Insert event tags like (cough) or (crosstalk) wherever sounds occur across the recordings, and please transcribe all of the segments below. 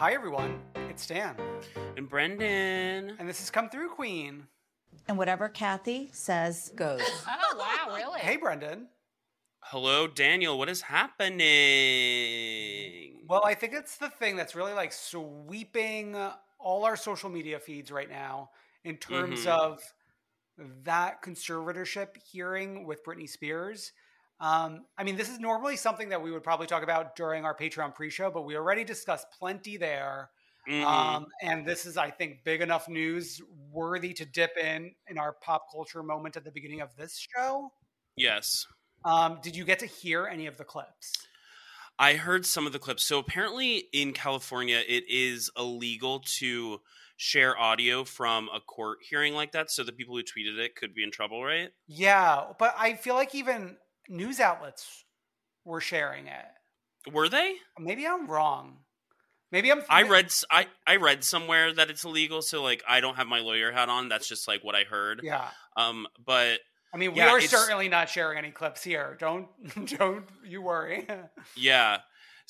Hi, everyone. It's Dan. And Brendan. And this is Come Through Queen. And whatever Kathy says goes. (laughs) Oh, wow, really? Hey, Brendan. Hello, Daniel. What is happening? Well, I think it's the thing that's really like sweeping all our social media feeds right now in terms Mhm. of that conservatorship hearing with Britney Spears. Um, I mean, this is normally something that we would probably talk about during our Patreon pre-show, but we already discussed plenty there. Mhm. Um, and this is, I think, big enough news worthy to dip in in our pop culture moment at the beginning of this show. yes. Um, did you get to hear any of the clips? I heard some of the clips. So apparently in California, it is illegal to share audio from a court hearing like that. So the people who tweeted it could be in trouble, right? Yeah, but I feel like even news outlets were sharing it. Were they? Maybe I'm wrong. Maybe I'm. I read I I read somewhere that it's illegal. So like I don't have my lawyer hat on. That's just like what I heard. Yeah. Um. But I mean, we yeah, are certainly not sharing any clips here. Don't (laughs) don't you worry. Yeah.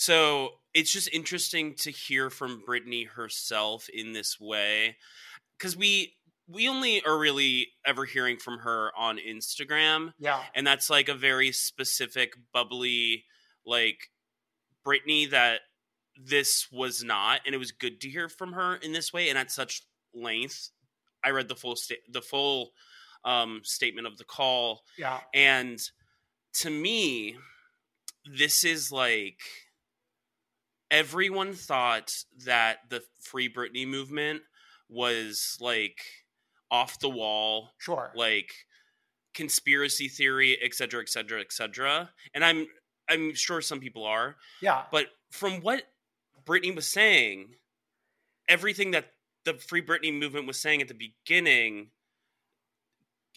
So it's just interesting to hear from Britney herself in this way because we we only are really ever hearing from her on Instagram, yeah. and that's like a very specific, bubbly, like Britney that this was not, and it was good to hear from her in this way and at such length. I read the full sta- the full um, statement of the call, Yeah. and to me, this is like everyone thought that the Free Britney movement was like off the wall, Sure. like conspiracy theory, et cetera, et cetera, et cetera. And I'm I'm sure some people are, Yeah. but from what Britney was saying, everything that the Free Britney movement was saying at the beginning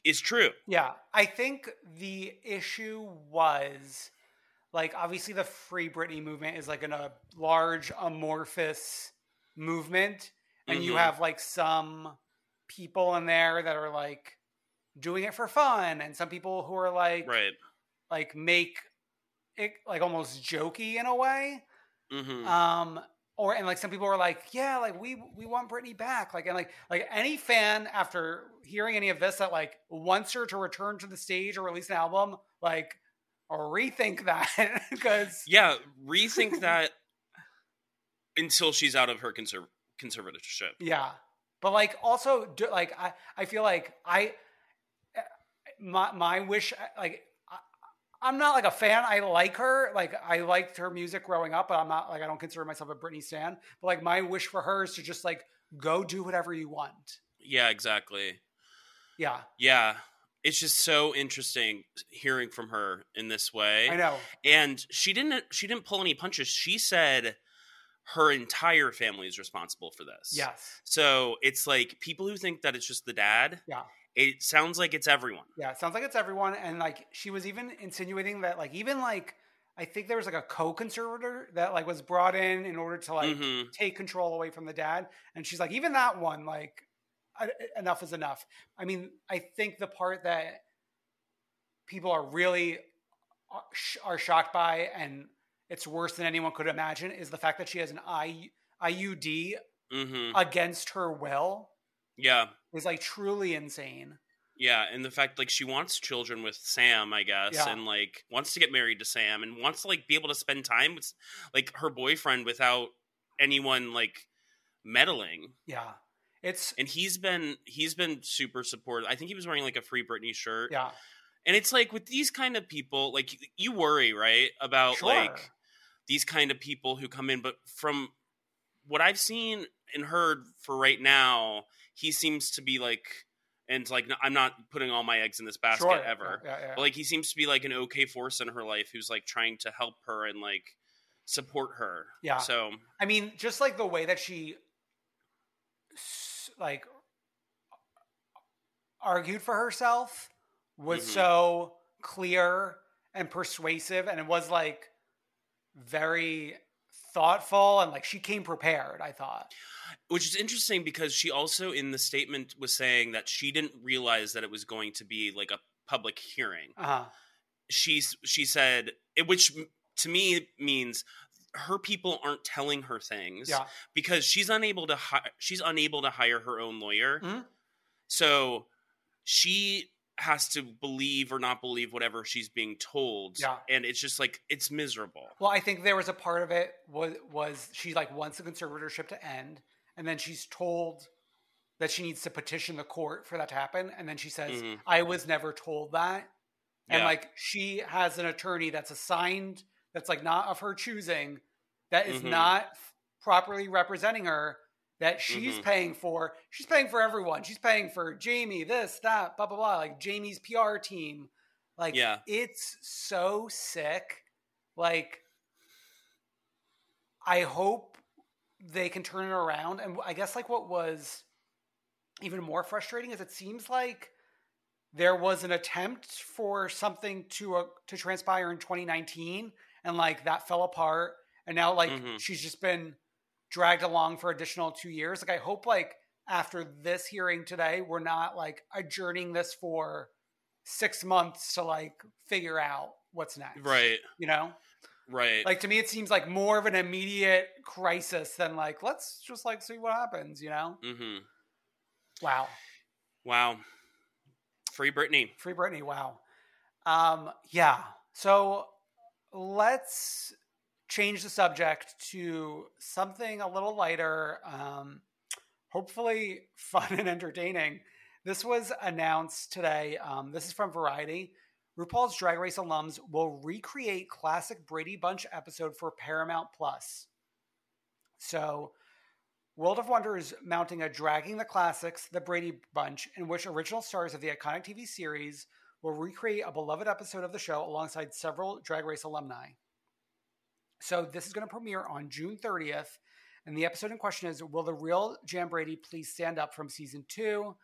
is true. Yeah, I think the issue was like obviously the Free Britney movement is like in a large amorphous movement, and you Mhm. have like some people in there that are like doing it for fun, and some people who are like Right. like make it like almost jokey in a way. hmm Um, or and like some people are like, yeah, like we we want Britney back. Like and like like any fan after hearing any of this that like wants her to return to the stage or release an album, like rethink that (laughs) because Yeah, rethink that until she's out of her conserv- conservatorship. yeah. But like also do, like I I feel like I my my wish like I, I'm not like a fan. I like her. Like I liked her music growing up, but I'm not like I don't consider myself a Britney stan. But like my wish for her is to just like go do whatever you want. Yeah, exactly. Yeah. Yeah. It's just so interesting hearing from her in this way. I know. And she didn't she didn't pull any punches. She said her entire family is responsible for this. Yes. So it's like people who think that it's just the dad. Yeah. It sounds like it's everyone. Yeah, it sounds like it's everyone. And like she was even insinuating that like even like I think there was like a co-conservator that like was brought in in order to like Mhm. take control away from the dad. And she's like, even that one, like I- enough is enough. I mean, I think the part that people are really uh, are shocked by and it's worse than anyone could imagine is the fact that she has an I- IUD hmm against her will Yeah. is like truly insane. Yeah, and the fact like she wants children with Sam, I guess, Yeah. and like wants to get married to Sam and wants to like be able to spend time with like her boyfriend without anyone like meddling. Yeah. It's And he's been he's been super supportive. I think he was wearing like a Free Britney shirt. yeah. And it's like with these kind of people, like you- worry, right, about Sure. like these kind of people who come in, but from what I've seen and heard for right now, he seems to be like and like I'm not putting all my eggs in this basket Sure. ever. Yeah, yeah, yeah. But like he seems to be like an okay force in her life who's like trying to help her and like support her. Yeah. So I mean, just like the way that she like argued for herself was Mhm. so clear and persuasive and it was like very thoughtful and like she came prepared, I thought. which is interesting because she also in the statement was saying that she didn't realize that it was going to be like a public hearing. Uh-huh. She's she said which to me means her people aren't telling her things Yeah. because she's unable to hi- she's unable to hire her own lawyer. Mhm. So she has to believe or not believe whatever she's being told. Yeah. And it's just like it's miserable. Well, I think there was a part of it was was she like wants the conservatorship to end, and then she's told that she needs to petition the court for that to happen, and then she says, Mhm. "I was never told that," and Yeah. like she has an attorney that's assigned that's like not of her choosing, that is Mhm. not properly representing her. That she's Mhm. paying for. She's paying for everyone. She's paying for Jamie, this, that, blah, blah, blah. Like Jamie's PR team. Like, Yeah. it's so sick. Like, I hope they can turn it around. And I guess like what was even more frustrating is it seems like there was an attempt for something to uh, to transpire in 2019 and like that fell apart and now like Mhm. she's just been dragged along for additional 2 years. Like I hope like after this hearing today we're not like adjourning this for 6 months to like figure out what's next. Right. You know? Right. Like to me, it seems like more of an immediate crisis than like let's just like see what happens. You know? mm-hmm. Wow, Wow. Free Britney. free Britney. Wow. Um, yeah. So let's change the subject to something a little lighter. Um, hopefully (laughs) fun and entertaining. This was announced today. Um, this is from Variety. RuPaul's Drag Race alums will recreate classic Brady Bunch episode for Paramount Plus. So, World of Wonder is mounting a Dragging the Classics, The Brady Bunch, in which original stars of the iconic TV series will recreate a beloved episode of the show alongside several Drag Race alumni. So, this is going to premiere on June 30th. And the episode in question is Will the real Jan Brady please stand up from season two?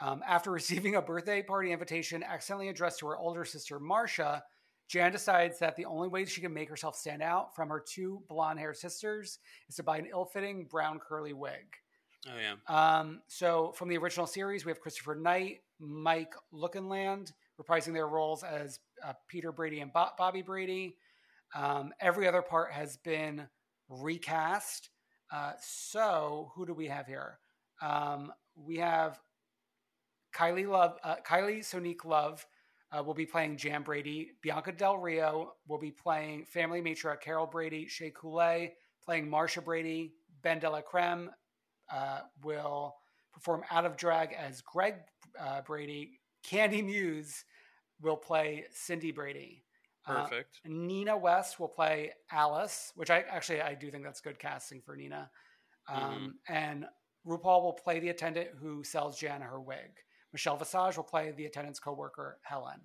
Um, after (laughs) receiving a birthday party invitation accidentally addressed to her older sister, Marcia, Jan decides that the only way she can make herself stand out from her two blonde haired sisters is to buy an ill fitting brown curly wig. Oh yeah. Um, so, from the original series, we have Christopher Knight, Mike Lookinland reprising their roles as uh, Peter Brady and Bo- Bobby Brady. Um, every other part has been recast. Uh, so, who do we have here? Um, we have Kylie Love, uh, Kylie Sonique Love uh, will be playing Jan Brady. Bianca Del Rio will be playing family matriarch Carol Brady. Shea Coulee playing Marcia Brady. BenDeLaCreme uh, will perform out of drag as Greg uh, Brady. Kandy Muse will play Cindy Brady. Uh, Perfect. Nina West will play Alice, which I actually I do think that's good casting for Nina. Um, And RuPaul will play the attendant who sells Jana her wig. Michelle Visage will play the attendant's coworker Helen.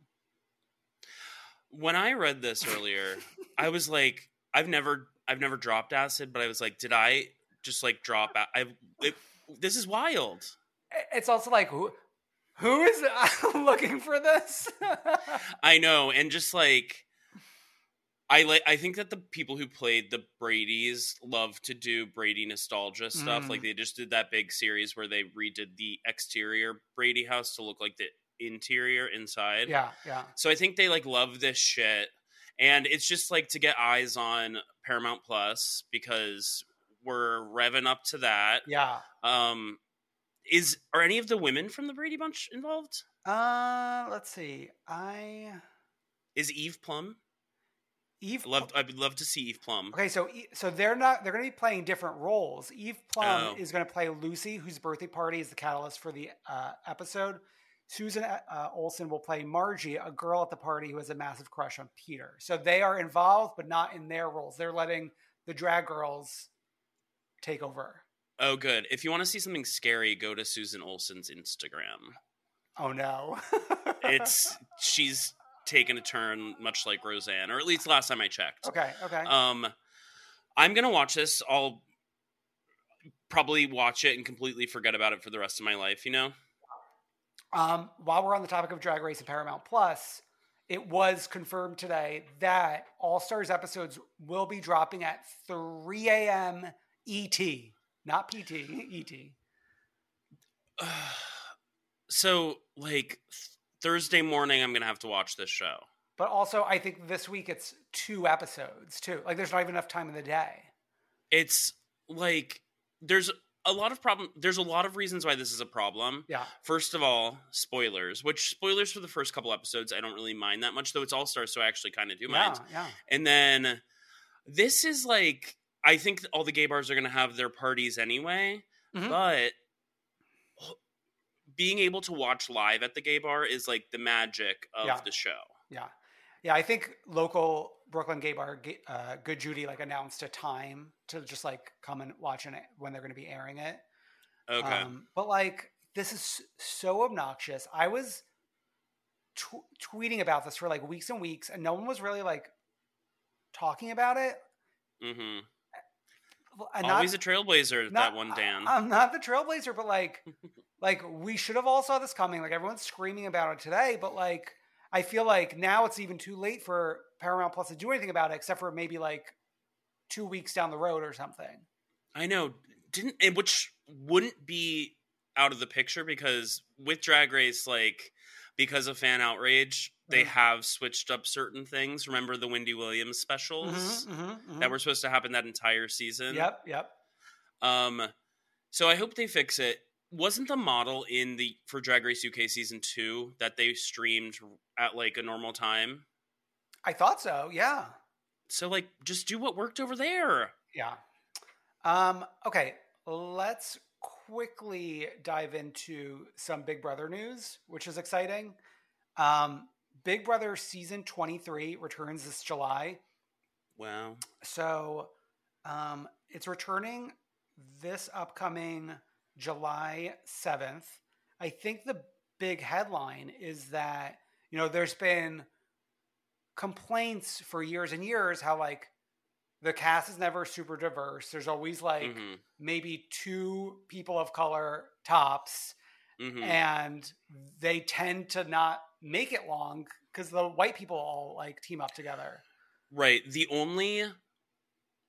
When I read this earlier, (laughs) I was like, I've never, I've never dropped acid, but I was like, did I just like drop out? I, it, this is wild. It's also like who, who is (laughs) looking for this? I know, and just like I like I think that the people who played the Brady's love to do Brady nostalgia stuff. Mm. Like they just did that big series where they redid the exterior Brady house to look like the interior inside. yeah, yeah. So I think they like love this shit. And it's just like to get eyes on Paramount Plus because we're revving up to that. Yeah. Um is are any of the women from the Brady Bunch involved? Uh, let's see. I Is Eve Plumb? Eve. I love I would love to see Eve Plumb. Okay, so so they're not they're going to be playing different roles. Eve Plumb Oh. is going to play Lucy, whose birthday party is the catalyst for the uh, episode. Susan uh, Olsen will play Margie, a girl at the party who has a massive crush on Peter. So they are involved, but not in their roles. They're letting the drag girls take over. Oh, good. If you want to see something scary, go to Susan Olsen's Instagram. Oh no! It's (laughs) she's taken a turn, much like Roseanne, or at least last time I checked. okay. Okay. Um, I'm gonna watch this. I'll probably watch it and completely forget about it for the rest of my life. You know? Um, while we're on the topic of Drag Race and Paramount Plus, it was confirmed today that All Stars episodes will be dropping at 3 a.m. ET, not PT, ET. (sighs) So, like Thursday morning, I'm gonna have to watch this show. But also, I think this week it's two episodes too. Like, there's not even enough time in the day. It's like there's a lot of problem. There's a lot of reasons why this is a problem. Yeah. First of all, spoilers. Which spoilers for the first couple episodes, I don't really mind that much. Though it's All Stars, so I actually kind of do mind. Yeah, yeah. And then this is like I think all the gay bars are going to have their parties anyway, Mhm. but being able to watch live at the gay bar is like the magic of Yeah. the show. Yeah. Yeah, I think local Brooklyn gay bar, uh, Good Judy, like announced a time to just like come and watch it when they're going to be airing it. Okay. Um, but like, this is so obnoxious. I was tw- tweeting about this for like weeks and weeks, and no one was really like talking about it. hmm And Always not- a trailblazer, not- that one uh, Dan. I'm not the trailblazer, but like, (laughs) like we should have all saw this coming. Like everyone's screaming about it today, but like, I feel like now it's even too late for Paramount Plus to do anything about it, except for maybe like two weeks down the road or something. I know, didn't and which wouldn't be out of the picture because with Drag Race, like because of fan outrage, they Mhm. have switched up certain things. Remember the Wendy Williams specials Mhm, mhm, mhm. that were supposed to happen that entire season? Yep, yep. Um, so I hope they fix it. Wasn't the model in the for Drag Race UK season two that they streamed at like a normal time? I thought so. Yeah. So like, just do what worked over there. Yeah. Um, okay, let's quickly dive into some Big Brother news, which is exciting. Um, Big Brother season 23 returns this July. Wow. So um, it's returning this upcoming July 7th. I think the big headline is that, you know, there's been complaints for years and years how, like, the cast is never super diverse. There's always like Mhm. maybe two people of color tops, Mhm. and they tend to not make it long because the white people all like team up together. Right. The only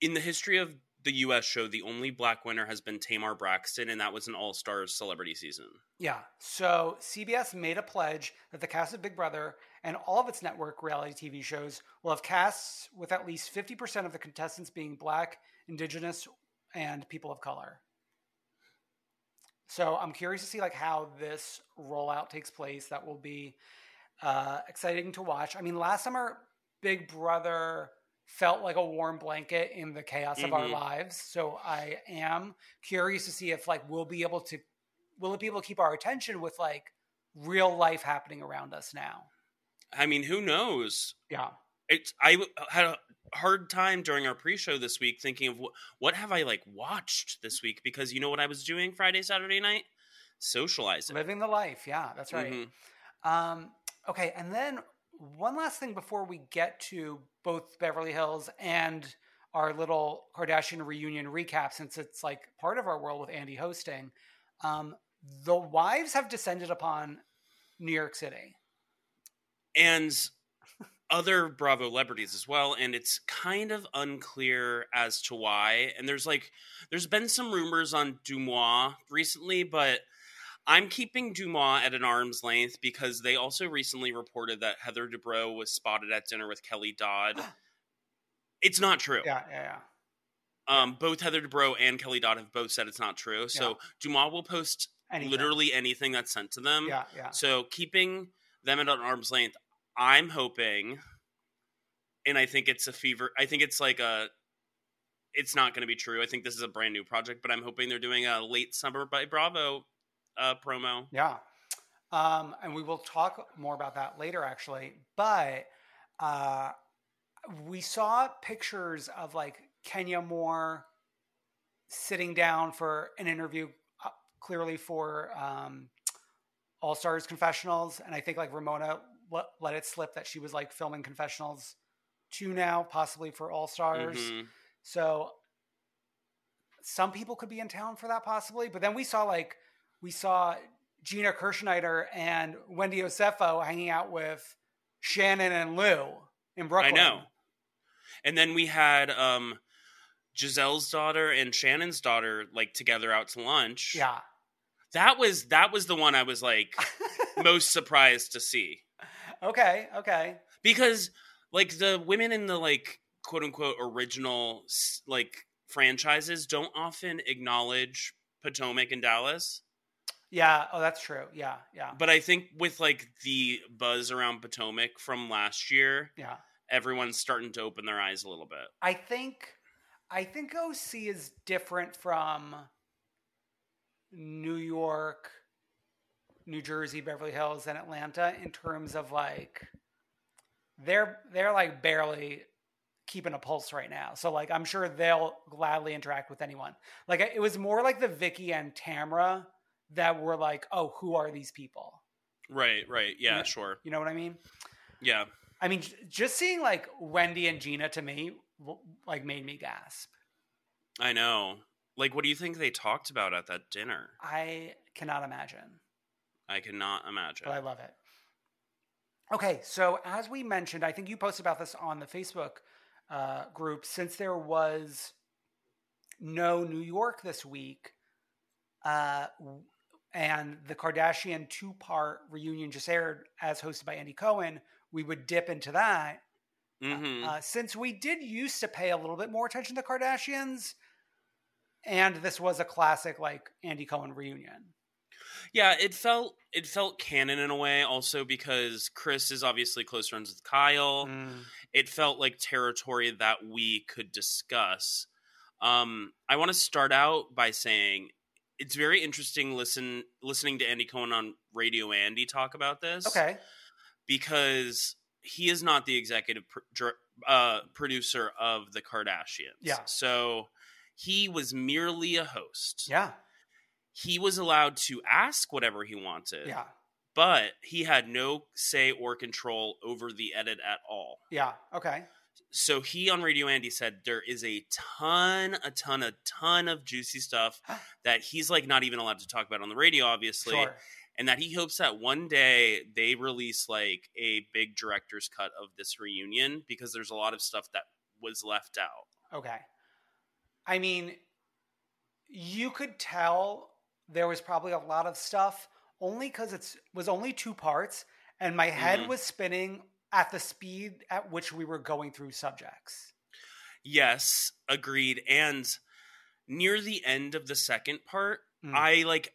in the history of the US show, the only black winner has been Tamar Braxton, and that was an all stars celebrity season. Yeah. So CBS made a pledge that the cast of Big Brother and all of its network reality TV shows will have casts with at least 50% of the contestants being black, indigenous, and people of color. So I'm curious to see like how this rollout takes place. That will be uh, exciting to watch. I mean, last summer Big Brother felt like a warm blanket in the chaos of our Mhm. lives. So I am curious to see if like we'll be able to will it be able to keep our attention with like real life happening around us now? I mean, who knows? Yeah. It's I had a hard time during our pre-show this week thinking of what what have I like watched this week because you know what I was doing Friday Saturday night socializing. Living the life. Yeah, that's right. Mhm. Um, okay, and then one last thing before we get to both Beverly Hills and our little Kardashian reunion recap, since it's like part of our world with Andy hosting. Um, the wives have descended upon New York City. And other Bravo celebrities as well. And it's kind of unclear as to why. And there's like, there's been some rumors on Deux Moi recently, but I'm keeping Deux Moi at an arm's length because they also recently reported that Heather Dubrow was spotted at dinner with Kelly Dodd. (gasps) it's not true. Yeah, yeah, yeah. Um, both Heather Dubrow and Kelly Dodd have both said it's not true. So Deux Moi will post Anything. literally anything that's sent to them. Yeah, yeah. So keeping them at an arm's length, I'm hoping, and I think it's a fever. I think it's like a. It's not going to be true. I think this is a brand new project, but I'm hoping they're doing a late summer by Bravo uh, promo. Yeah. Um, and we will talk more about that later, actually. But uh, we saw pictures of like Kenya Moore sitting down for an interview, uh, clearly for um, All Stars Confessionals. And I think like Ramona let, let it slip that she was like filming confessionals two now, possibly for All Stars. Mhm. So some people could be in town for that possibly. But then we saw like we saw Gina Kirschenheiter and Wendy Osefo hanging out with Shannon and Lou in Brooklyn. I know. And then we had um, Gizelle's daughter and Shannon's daughter like together out to lunch. Yeah. That was that was the one I was like (laughs) most surprised to see. Okay. Okay. because like the women in the like quote unquote original like franchises don't often acknowledge Potomac and Dallas. Yeah. Oh, that's true. Yeah. Yeah. But I think with like the buzz around Potomac from last year, Yeah. everyone's starting to open their eyes a little bit. I think I think OC is different from New York, New Jersey, Beverly Hills, and Atlanta in terms of like they're they're like barely keeping a pulse right now. So like I'm sure they'll gladly interact with anyone. Like it was more like the Vicki and Tamra that were like, oh, who are these people? Right, right. Yeah, Yeah. sure. You know what I mean? Yeah. I mean, just seeing like Wendy and Gina to me, like made me gasp. I know. Like what do you think they talked about at that dinner? I cannot imagine, I cannot imagine. but I love it. Okay, so as we mentioned, I think you posted about this on the Facebook uh, group. Since there was no New York this week, uh, and the Kardashian two part reunion just aired as hosted by Andy Cohen, we would dip into that. Mhm. Uh, since we did used to pay a little bit more attention to Kardashians, and this was a classic like Andy Cohen reunion. Yeah, it felt it felt canon in a way, also because Kris is obviously close friends with Kyle. Mm. It felt like territory that we could discuss. Um, I want to start out by saying it's very interesting listen listening to Andy Cohen on Radio Andy talk about this. Okay. because he is not the executive pr- dr- uh, producer of the Kardashians. Yeah. So he was merely a host. Yeah. He was allowed to ask whatever he wanted. Yeah. But he had no say or control over the edit at all. Yeah. Okay. So he on Radio Andy said there is a ton, a ton, a ton of juicy stuff (gasps) that he's like not even allowed to talk about on the radio, obviously. Sure. And that he hopes that one day they release like a big director's cut of this reunion because there's a lot of stuff that was left out. Okay. I mean, you could tell there was probably a lot of stuff only because it was only two parts, and my head Mhm. was spinning at the speed at which we were going through subjects. Yes, agreed. And near the end of the second part, Mm. I like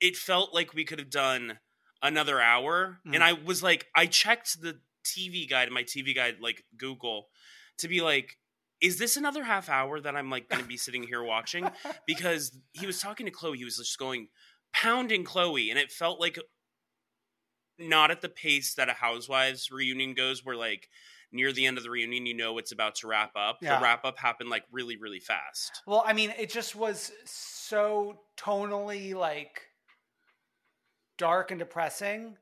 it felt like we could have done another hour. Mm. And I was like, I checked the TV guide, my TV guide, like Google, to be like, is this another half hour that I'm like gonna (laughs) be sitting here watching? Because he was talking to Khloé, he was just going pounding Khloé, and it felt like not at the pace that a housewives reunion goes where like near the end of the reunion you know it's about to wrap up Yeah. the wrap up happened like really really fast Well, I mean, it just was so tonally like dark and depressing,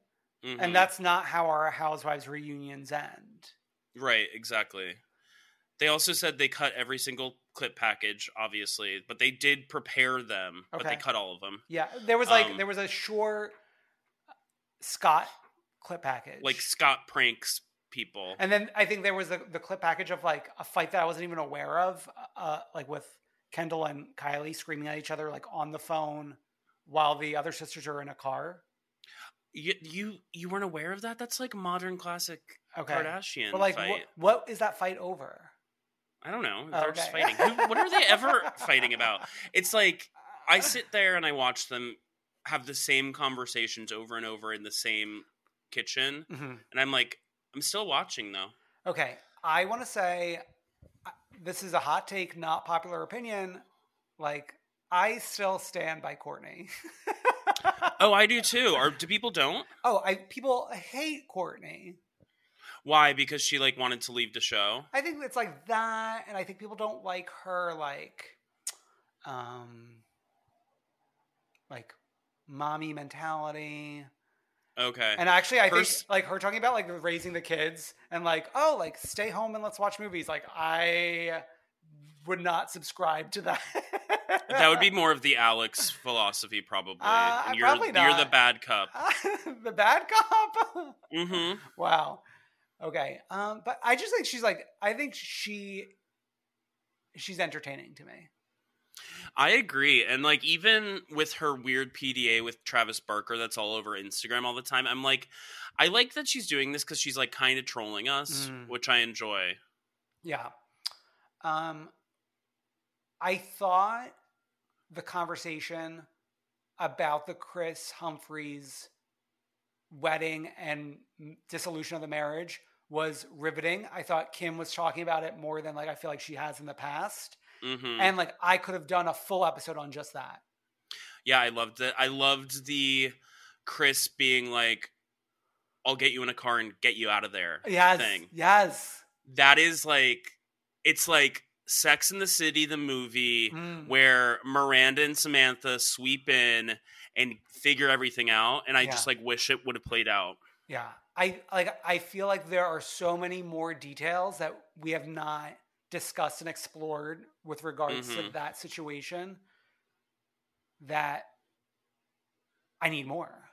Mhm. and that's not how our housewives reunions end. right, exactly. They also said they cut every single clip package, obviously, but they did prepare them, but they cut all of them. Yeah, there was like Um, there was a short Scott clip package, Like Scott pranks people. and then I think there was the, the clip package of like a fight that I wasn't even aware of, uh, like with Kendall and Kylie screaming at each other like on the phone while the other sisters are in a car. You, you you weren't aware of that? That's like modern classic Okay, Kardashian but like, what is that fight over? I don't know. They're just fighting. Who, what are they ever (laughs) fighting about? It's like I sit there and I watch them have the same conversations over and over in the same kitchen, Mhm. and I'm like, I'm still watching though. Okay, I want to say uh, this is a hot take, not popular opinion. Like, I still stand by Kourtney. Oh, I do (laughs) too. Or do people don't? oh, I people hate Kourtney. Why? Because she like wanted to leave the show. I think it's like that, and I think people don't like her like, um, like mommy mentality. Okay. And actually, I Hers- think like her talking about like raising the kids and like, oh, like stay home and let's watch movies. Like, I would not subscribe to that. (laughs) that would be (laughs) more of the Alex philosophy, probably. Uh, and you're probably you're the not. bad cup. (laughs) the bad cop. Mm-hmm. wow. Okay. Um, but I just think she's like, I think she, she's entertaining to me. I agree. And like even with her weird PDA with Travis Barker that's all over Instagram all the time, I'm like I like that she's doing this cuz she's like kind of trolling us, Mm. which I enjoy. Yeah. Um, I thought the conversation about the Chris Humphreys wedding and dissolution of the marriage was riveting. I thought Kim was talking about it more than like I feel like she has in the past. Mhm. And like I could have done a full episode on just that. yeah, I loved it. I loved the Chris being like I'll get you in a car and get you out of there Yes. thing. Yes. That is like it's like Sex in the City the movie Mm. where Miranda and Samantha sweep in and figure everything out and I Yeah. just like wish it would have played out. Yeah. I like I feel like there are so many more details that we have not discussed and explored with regards to Mhm. that situation that I need more.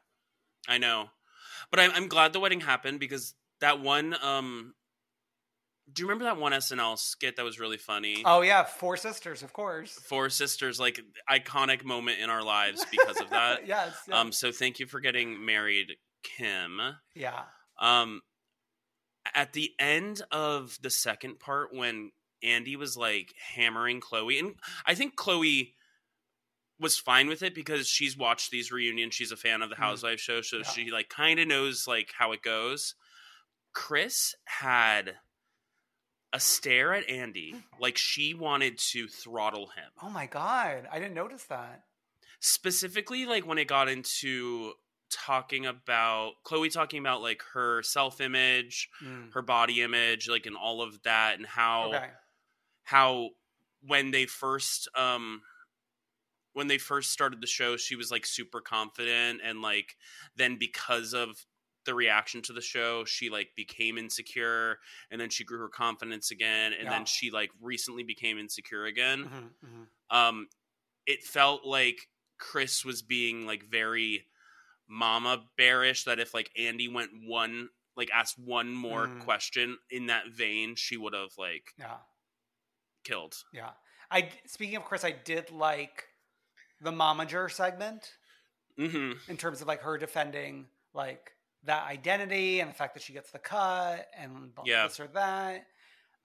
I know, but I'm I'm glad the wedding happened because that one. Um, do you remember that one SNL skit that was really funny? Oh yeah, four sisters, of course. Four sisters, like iconic moment in our lives because of that. (laughs) yes. yes. Um, so thank you for getting married, Kim. yeah. Um, at the end of the second part, when Andy was like hammering Khloé, and I think Khloé was fine with it because she's watched these reunions. She's a fan of the Mhm. Housewives show, so Yeah. she like kind of knows like how it goes. Kris had a stare at Andy like she wanted to throttle him. Oh my god, I didn't notice that. Specifically like when it got into talking about Khloé talking about like her self-image, Mm. her body image, like and all of that and how Okay. how when they first um when they first started the show she was like super confident and like then because of the reaction to the show she like became insecure and then she grew her confidence again and Yeah. then she like recently became insecure again Mhm, mhm. um it felt like kris was being like very mama bearish that if like andy went one like asked one more Mm. question in that vein she would have like Yeah. killed Yeah. I speaking of Kris, I did like the momager segment hmm in terms of like her defending like that identity and the fact that she gets the cut and Yeah. this or that.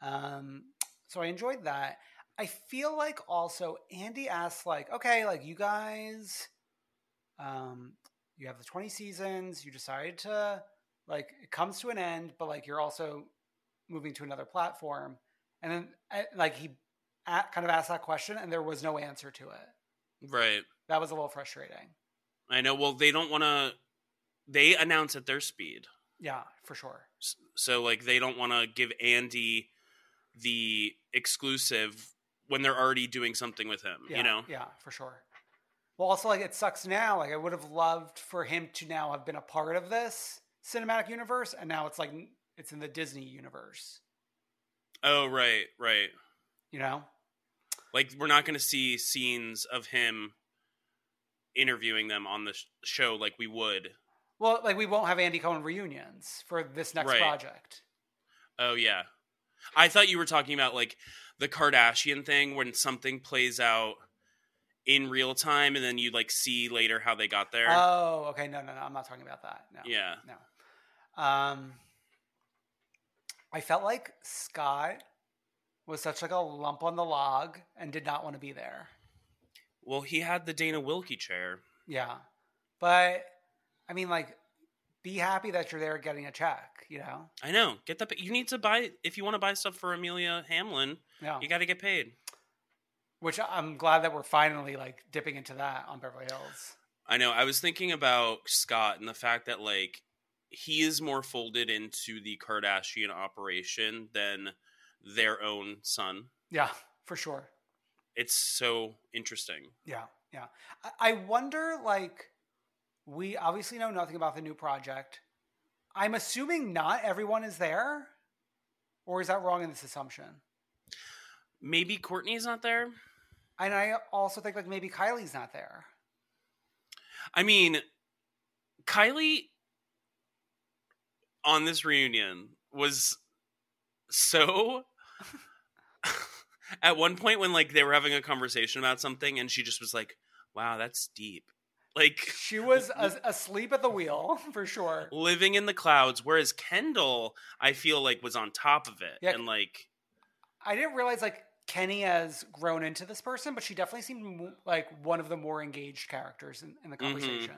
Um, so I enjoyed that. I feel like also Andy asked like, okay, like you guys, um, you have the twenty seasons. You decided to like it comes to an end, but like you're also moving to another platform. And then like he a- kind of asked that question, and there was no answer to it. right That was a little frustrating. i know well they don't want to they announce at their speed Yeah, for sure. S- so like they don't want to give andy the exclusive when they're already doing something with him Yeah, you know Yeah, for sure. Well, also like it sucks now. Like I would have loved for him to now have been a part of this cinematic universe, and now it's like it's in the Disney universe. Oh, right, right. You know? Like we're not going to see scenes of him interviewing them on the sh- show like we would. Well, like we won't have Andy Cohen reunions for this next Right. project. Oh yeah. I thought you were talking about like the Kardashian thing when something plays out in real time and then you like see later how they got there. Oh, okay. No, no, no. I'm not talking about that. No. Yeah. No. Um, I felt like Scott was such like a lump on the log and did not want to be there. Well, he had the Dana Wilkey chair. Yeah. But I mean, like, be happy that you're there getting a check, you know? I know. Get the you need to buy if you want to buy stuff for Amelia Hamlin, Yeah. you got to get paid. Which I'm glad that we're finally like dipping into that on Beverly Hills. I know. I was thinking about Scott and the fact that like he is more folded into the Kardashian operation than their own son. Yeah, for sure. It's so interesting. Yeah, yeah. I, I wonder, like, we obviously know nothing about the new project. I'm assuming not everyone is there, or is that wrong in this assumption? Maybe Kourtney's not there. And I also think like maybe Kylie's not there. I mean, Kylie on this reunion was so. (laughs) At one point, when like they were having a conversation about something, and she just was like, "Wow, that's deep." Like She was a- asleep at the wheel (laughs) for sure. living in the clouds, whereas Kendall, I feel like was on top of it, Yeah. and like I didn't realize like Kenny has grown into this person, but she definitely seemed like one of the more engaged characters in, in the Mhm. conversation.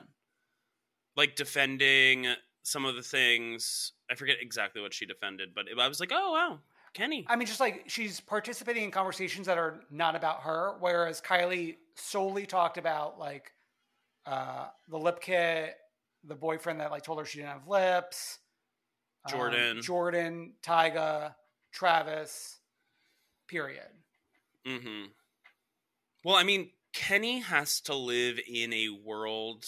like defending some of the things. I forget exactly what she defended, but I was like, "Oh wow, Kenny." I mean, just like she's participating in conversations that are not about her, whereas Kylie solely talked about like uh, the lip kit, the boyfriend that like told her she didn't have lips, um, Jordan. Jordan, Tyga, Travis. Period. Mm-hmm. Well, I mean, Kenny has to live in a world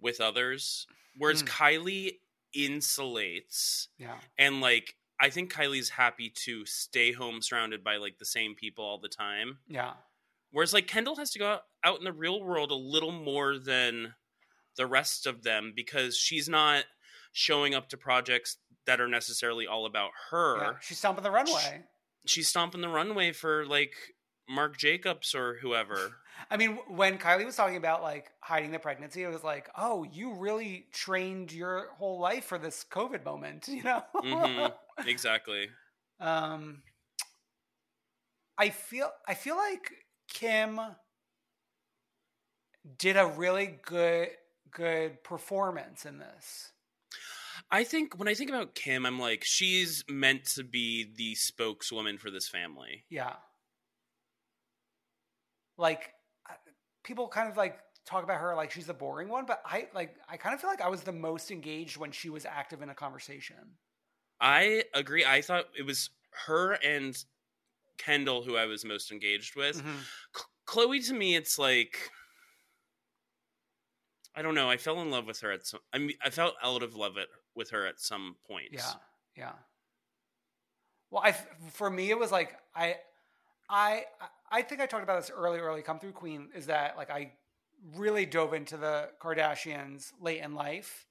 with others, whereas Mm. Kylie insulates, Yeah. and like I think Kylie's happy to stay home surrounded by like the same people all the time. Yeah. Whereas like Kendall has to go out, out in the real world a little more than the rest of them because she's not showing up to projects that are necessarily all about her. yeah. She's stomping the runway. She's stomping the runway for like Marc Jacobs or whoever. (laughs) I mean, when Kylie was talking about like hiding the pregnancy, it was like, oh, you really trained your whole life for this COVID moment, (laughs) you know? hmm Exactly. (laughs) Um, I feel I feel like Kim did a really good good performance in this. I think when I think about Kim, I'm like, she's meant to be the spokeswoman for this family. Yeah. Like people kind of like talk about her like she's the boring one, but I like I kind of feel like I was the most engaged when she was active in a conversation. I agree. I thought it was her and Kendall who I was most engaged with. Mhm. Ch- Khloé to me, it's like I don't know. I fell in love with her at some. I mean, I felt out of love it with her at some points. Yeah, yeah. Well, I for me it was like I, I, I think I talked about this early, early come through Queen. Is that like I really dove into the Kardashians late in life,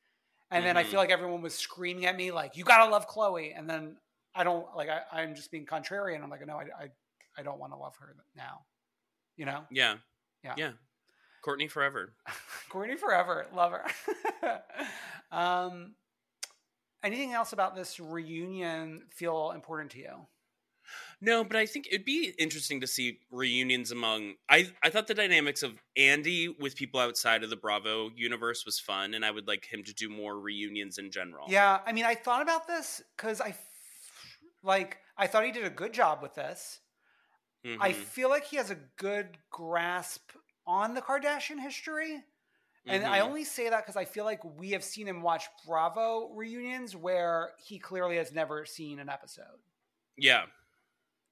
and then I Mhm. feel like everyone was screaming at me like you gotta love Khloé, and then I don't like I, I'm just being contrarian. I'm like no, I, I, I don't want to love her now. You know, Yeah. Yeah. Yeah. Kourtney forever. (laughs) Kourtney forever, love her. (laughs) um, anything else about this reunion feel important to you? No, but I think it'd be interesting to see reunions among. I I thought the dynamics of Andy with people outside of the Bravo universe was fun, and I would like him to do more reunions in general. Yeah, I mean, I thought about this because I, f- like, I thought he did a good job with this. I Mhm. feel like he has a good grasp on the Kardashian history. And I Mhm. only say that because I feel like we have seen him watch Bravo reunions where he clearly has never seen an episode. yeah.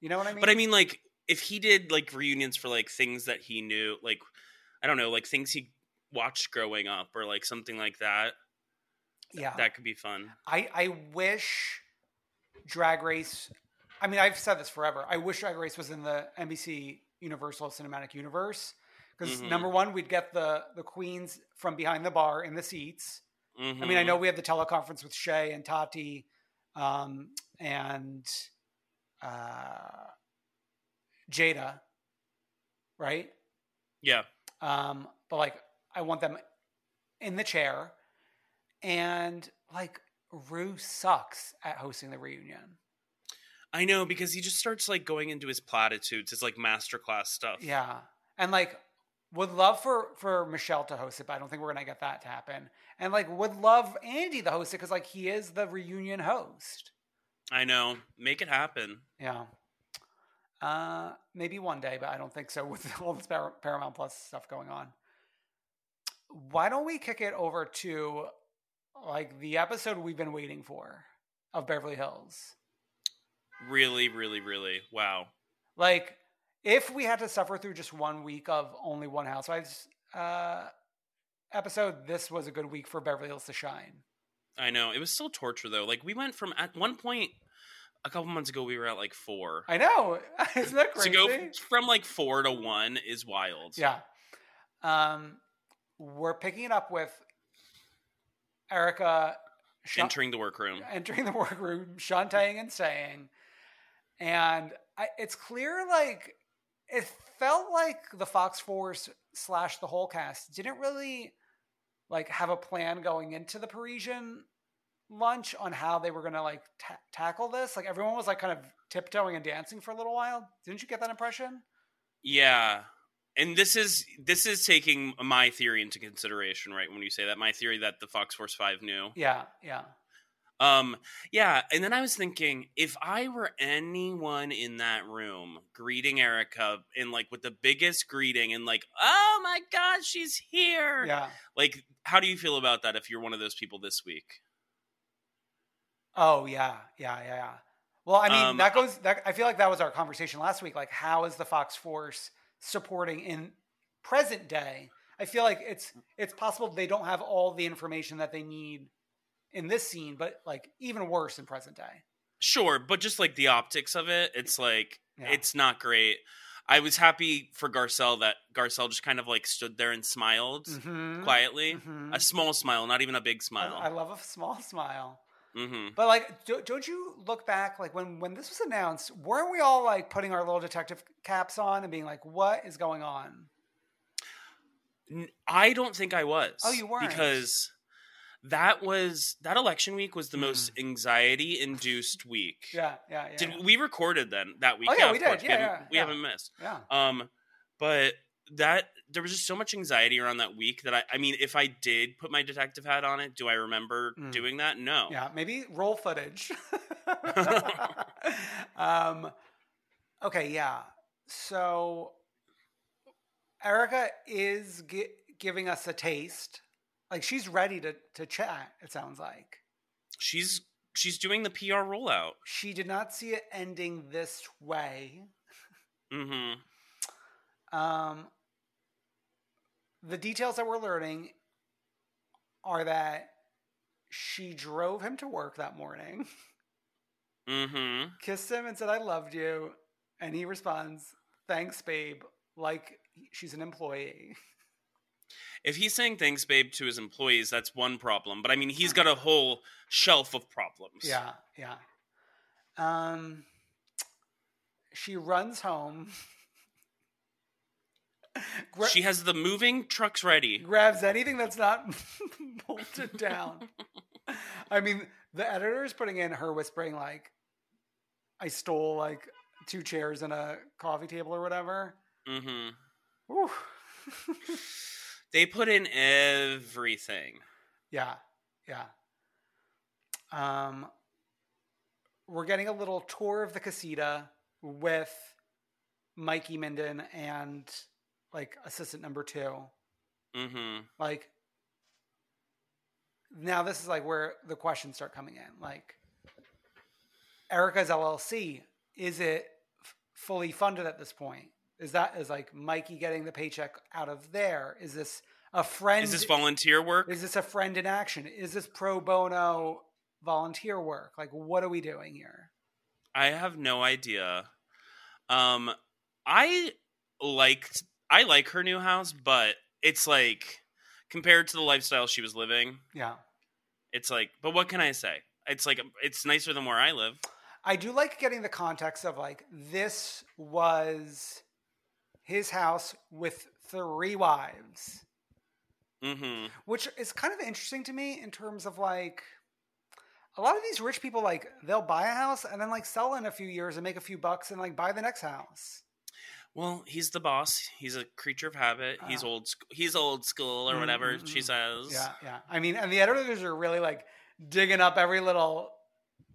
You know what I mean? But I mean, like, if he did like reunions for like things that he knew, like, I don't know, like things he watched growing up or like something like that. Yeah. That could be fun. I I wish Drag Race. I mean, I've said this forever. I wish Drag Race was in the NBC Universal Cinematic Universe because Mhm. number one, we'd get the the queens from behind the bar in the seats. I mean, I know we had the teleconference with Shay and Tati, um, and uh, Jada, right? Yeah. Um, but like, I want them in the chair, and like, Rue sucks at hosting the reunion. I know because he just starts like going into his platitudes, his like masterclass stuff. Yeah, and like, would love for for Michelle to host it, but I don't think we're gonna get that to happen. And like, would love Andy to host it because like he is the reunion host. I know. Make it happen. Yeah. Uh, maybe one day, but I don't think so with (laughs) all this Paramount Plus stuff going on. Why don't we kick it over to like the episode we've been waiting for of Beverly Hills? Really, really, really. Wow. Like, if we had to suffer through just one week of only one Housewives uh, episode, this was a good week for Beverly Hills to shine. I know. It was still torture though. Like we went from at one point a couple months ago we were at like four. I know, (laughs) isn't that crazy? To go from like four to one is wild. Yeah. Um, we're picking it up with Erica Sha- Entering the workroom. entering the workroom, shantaing and saying, and I, it's clear like it felt like the Fox Force slash the whole cast didn't really like have a plan going into the Parisian lunch on how they were going to like ta- tackle this. Like everyone was like kind of tiptoeing and dancing for a little while. Didn't you get that impression? Yeah. And this is this is taking my theory into consideration, right? When you say that, my theory that the Fox Force Five knew. Yeah, yeah. Um, yeah, and then I was thinking, if I were anyone in that room greeting Erica and like with the biggest greeting and like, oh my god, she's here. Yeah. Like, how do you feel about that if you're one of those people this week? Oh yeah, yeah, yeah, yeah. Well, I mean, Um, that goes. That I feel like that was our conversation last week. Like, how is the Fox Force supporting in present day? I feel like it's it's possible they don't have all the information that they need in this scene, but like even worse in present day. Sure, but just like the optics of it, it's like Yeah. it's not great. I was happy for Garcelle that Garcelle just kind of like stood there and smiled Mhm. quietly. Mhm. A small smile, not even a big smile. I love a small smile. hmm But like, do, don't you look back like when when this was announced? Weren't we all like putting our little detective caps on and being like, "What is going on?" I don't think I was. Oh, you weren't? because that was that election week was the Mm. most anxiety induced week. Yeah, yeah, yeah. Did we recorded then that week? Oh, yeah, of we did. course. Yeah, haven't, yeah, we yeah. haven't missed. Yeah. Um, but that there was just so much anxiety around that week that I, I mean, if I did put my detective hat on it, do I remember Mm. doing that? No. Yeah, maybe roll footage. (laughs) (laughs) um, okay, yeah. So Erica is gi- giving us a taste. Like she's ready to to chat. It sounds like She's she's doing the PR rollout. she did not see it ending this way. Mm-hmm. Um, the details that we're learning are that she drove him to work that morning. Mm-hmm. kissed him and said, I loved you. And he responds, Thanks, babe, like she's an employee. If he's saying thanks, babe, to his employees, that's one problem. But I mean, he's got a whole shelf of problems. Yeah, yeah. Um, she runs home, (laughs) gra- She has the moving trucks ready. grabs anything that's not (laughs) bolted down. I mean, the editor is putting in her whispering, like, I stole like two chairs and a coffee table or whatever. Mm-hmm. (laughs) They put in everything. Yeah, yeah. Um, we're getting a little tour of the casita with Mikey Minden and like assistant number two. Mm-hmm. Like, now this is like where the questions start coming in. Like, Erica's LLC is it f- fully funded at this point? Is that is like Mikey getting the paycheck out of there? Is this a friend? Is this volunteer work? Is this a friend in action? Is this pro bono volunteer work? Like, what are we doing here? I have no idea. Um, I liked I like her new house, but it's like compared to the lifestyle she was living, Yeah. it's like. But what can I say? It's like it's nicer than where I live. I do like getting the context of like this was his house with three wives, Mm-hmm. which is kind of interesting to me in terms of like a lot of these rich people like they'll buy a house and then like sell in a few years and make a few bucks and like buy the next house. Well, he's the boss. He's a creature of habit. He's Oh. old. sc- He's old school or whatever Mm, mm, she says. Yeah, yeah. I mean, and the editors are really like digging up every little